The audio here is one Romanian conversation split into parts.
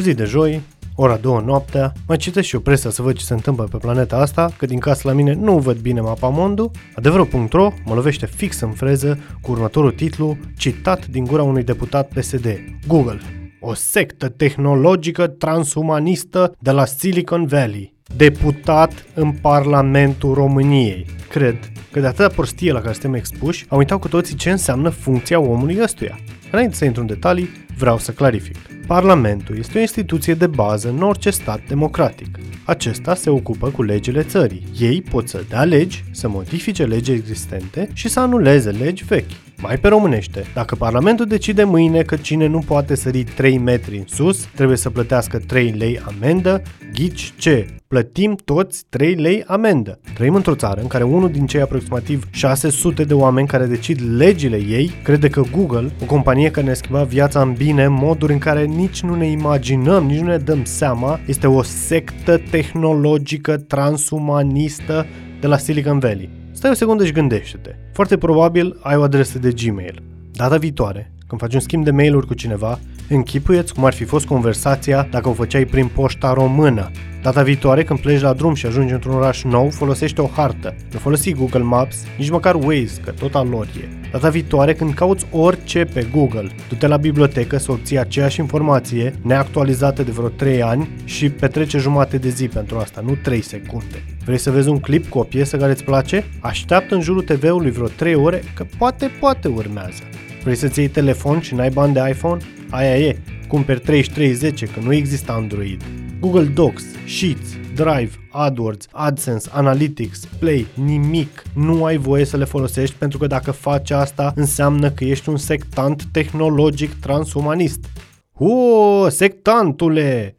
O zi de joi, ora 2 noaptea, mai citesc și eu presa să văd ce se întâmplă pe planeta asta, că din casă la mine nu văd bine mapamondu. Adevărul.ro mă lovește fix în freză cu următorul titlu, citat din gura unui deputat PSD. Google. O sectă tehnologică transumanistă de la Silicon Valley. Deputat în Parlamentul României. Cred că de atâta prostie la care suntem expuși, am uitat cu toții ce înseamnă funcția omului ăstuia. Înainte să intru în detalii, vreau să clarific. Parlamentul este o instituție de bază în orice stat democratic. Acesta se ocupă cu legile țării. Ei pot să dea legi, să modifice legi existente și să anuleze legi vechi. Mai pe românește, dacă Parlamentul decide mâine că cine nu poate sări 3 metri în sus, trebuie să plătească 3 lei amendă, ghici ce? Plătim toți 3 lei amendă. Trăim într-o țară în care unul din cei aproximativ 600 de oameni care decid legile ei crede că Google, o companie care ne schimba viața în bine, în moduri în care nici nu ne imaginăm, nici nu ne dăm seama, este o sectă tehnologică transumanistă de la Silicon Valley. Stai o secundă și gândește-te. Foarte probabil ai o adresă de Gmail. Data viitoare, când faci un schimb de mail-uri cu cineva, închipuieți cum ar fi fost conversația dacă o făceai prin poșta română. Data viitoare, când pleci la drum și ajungi într-un oraș nou, folosește o hartă. Nu folosi Google Maps, nici măcar Waze, că tot al lor e. Data viitoare, când cauți orice pe Google, du-te la bibliotecă să obții aceeași informație, neactualizată de vreo 3 ani și petrece jumate de zi pentru asta, nu 3 secunde. Vrei să vezi un clip cu o piesă care îți place? Așteaptă în jurul TV-ului vreo 3 ore, că poate, poate urmează. Vrei să-ți iei telefon și n-ai bani de iPhone? Aia e, cumperi 3310 că nu există Android. Google Docs, Sheets, Drive, AdWords, AdSense, Analytics, Play, nimic. Nu ai voie să le folosești pentru că dacă faci asta înseamnă că ești un sectant tehnologic transumanist. O, sectantule!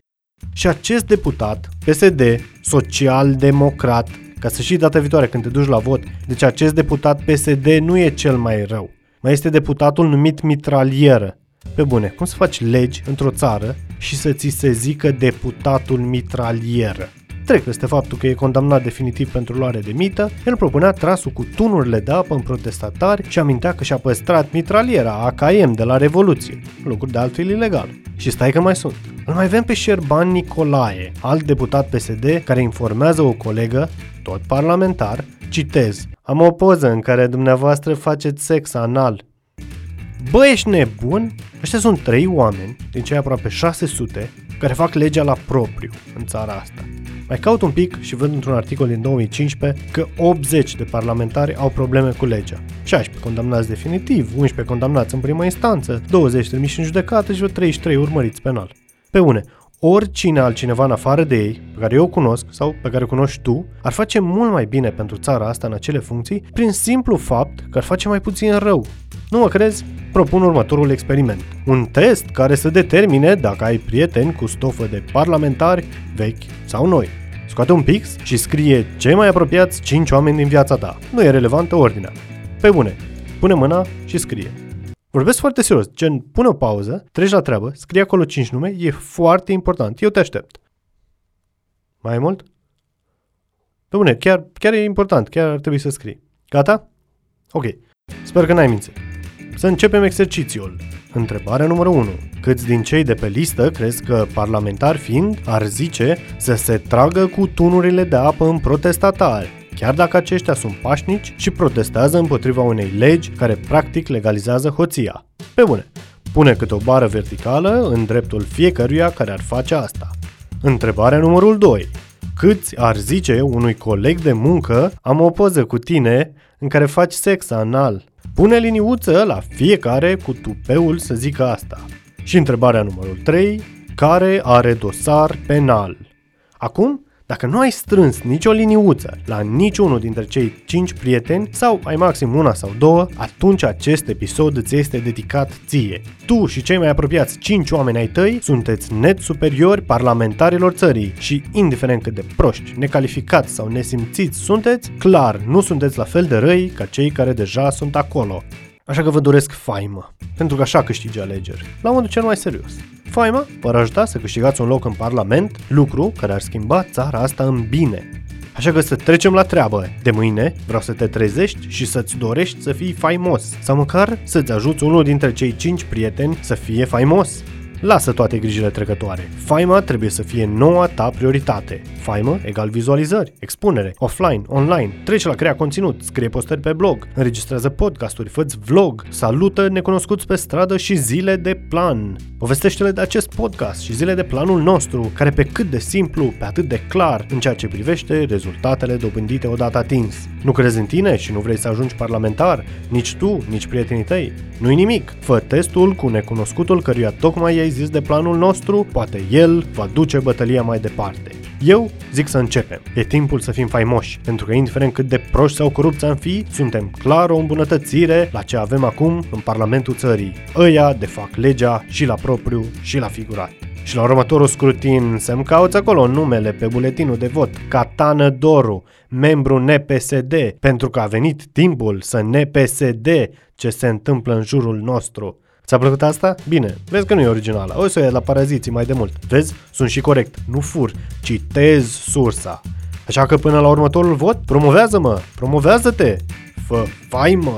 Și acest deputat, PSD, social-democrat, ca să și data viitoare când te duci la vot, deci acest deputat PSD nu e cel mai rău. Mai este deputatul numit mitralieră. Pe bune, cum să faci legi într-o țară și să ți se zică deputatul mitralieră? Trec peste faptul că e condamnat definitiv pentru luare de mită, el propunea trasul cu tunurile de apă în protestatari și amintea că și-a păstrat mitraliera AKM de la Revoluție, lucruri de altfel ilegal. Și stai că mai sunt. Îl mai avem pe Șerban Nicolae, alt deputat PSD, care informează o colegă, tot parlamentar, citez, am o poză în care dumneavoastră faceți sex anal. Bă, ești nebun? Ăștia sunt trei oameni, din cei aproape 600, care fac legea la propriu în țara asta. Mai caut un pic și văd într-un articol din 2015 că 80 de parlamentari au probleme cu legea. 16 condamnați definitiv, 11 condamnați în prima instanță, 20 trimiși în judecată și vreo 33 urmăriți penal. Pe une, oricine altcineva în afară de ei, pe care eu o cunosc sau pe care o cunoști tu, ar face mult mai bine pentru țara asta în acele funcții prin simplu fapt că ar face mai puțin rău. Nu mă crezi? Propun următorul experiment. Un test care să determine dacă ai prieteni cu stofă de parlamentari vechi sau noi. Scoate un pix și scrie cei mai apropiați 5 oameni din viața ta. Nu e relevantă ordinea. Pe bune, pune mâna și scrie. Vorbesc foarte serios, gen pune o pauză, treci la treabă, scrie acolo 5 nume, e foarte important, eu te aștept. Mai mult? Pe bune, chiar, chiar e important, chiar ar trebui să scrii. Gata? Ok. Sper că n-ai mințit. Să începem exercițiul. Întrebarea numărul 1. Câți din cei de pe listă crezi că parlamentar fiind ar zice să se tragă cu tunurile de apă în protestatari? chiar dacă aceștia sunt pașnici și protestează împotriva unei legi care practic legalizează hoția. Pe bune, pune câte o bară verticală în dreptul fiecăruia care ar face asta. Întrebarea numărul 2. Câți ar zice unui coleg de muncă am o poză cu tine în care faci sex anal? Pune liniuță la fiecare cu tupeul să zică asta. Și întrebarea numărul 3. Care are dosar penal? Acum, dacă nu ai strâns nicio liniuță la niciunul dintre cei 5 prieteni sau ai maxim una sau două, atunci acest episod îți este dedicat ție. Tu și cei mai apropiați 5 oameni ai tăi sunteți net superiori parlamentarilor țării și indiferent cât de proști, necalificați sau nesimțiți sunteți, clar nu sunteți la fel de răi ca cei care deja sunt acolo. Așa că vă doresc faimă, pentru că așa câștigi alegeri, la modul cel mai serios. Faima v-ar ajuta să câștigați un loc în Parlament, lucru care ar schimba țara asta în bine. Așa că să trecem la treabă. De mâine vreau să te trezești și să-ți dorești să fii faimos. Sau măcar să-ți ajuți unul dintre cei cinci prieteni să fie faimos. Lasă toate grijile trecătoare. Faima trebuie să fie noua ta prioritate. Faimă egal vizualizări, expunere, offline, online. Trece la crea conținut, scrie postări pe blog, înregistrează podcasturi, fă vlog, salută necunoscuți pe stradă și zile de plan. Povestește-le de acest podcast și zile de planul nostru, care pe cât de simplu, pe atât de clar în ceea ce privește rezultatele dobândite odată atins. Nu crezi în tine și nu vrei să ajungi parlamentar? Nici tu, nici prietenii tăi? Nu-i nimic. Fă testul cu necunoscutul căruia tocmai i-ai zis de planul nostru, poate el va duce bătălia mai departe. Eu zic să începem. E timpul să fim faimoși, pentru că indiferent cât de proști sau corupți am fi, suntem clar o îmbunătățire la ce avem acum în Parlamentul țării. Ăia de fac legea și la propriu și la figurat. Și la următorul scrutin să-mi cauți acolo numele pe buletinul de vot. Catană Doru, membru NPSD, pentru că a venit timpul să NPSD ce se întâmplă în jurul nostru. Ți-a plăcut asta? Bine, vezi că nu e originală. O să o la paraziții mai de mult. Vezi? Sunt și corect. Nu fur. Citez sursa. Așa că până la următorul vot, promovează-mă! Promovează-te! Fă faimă!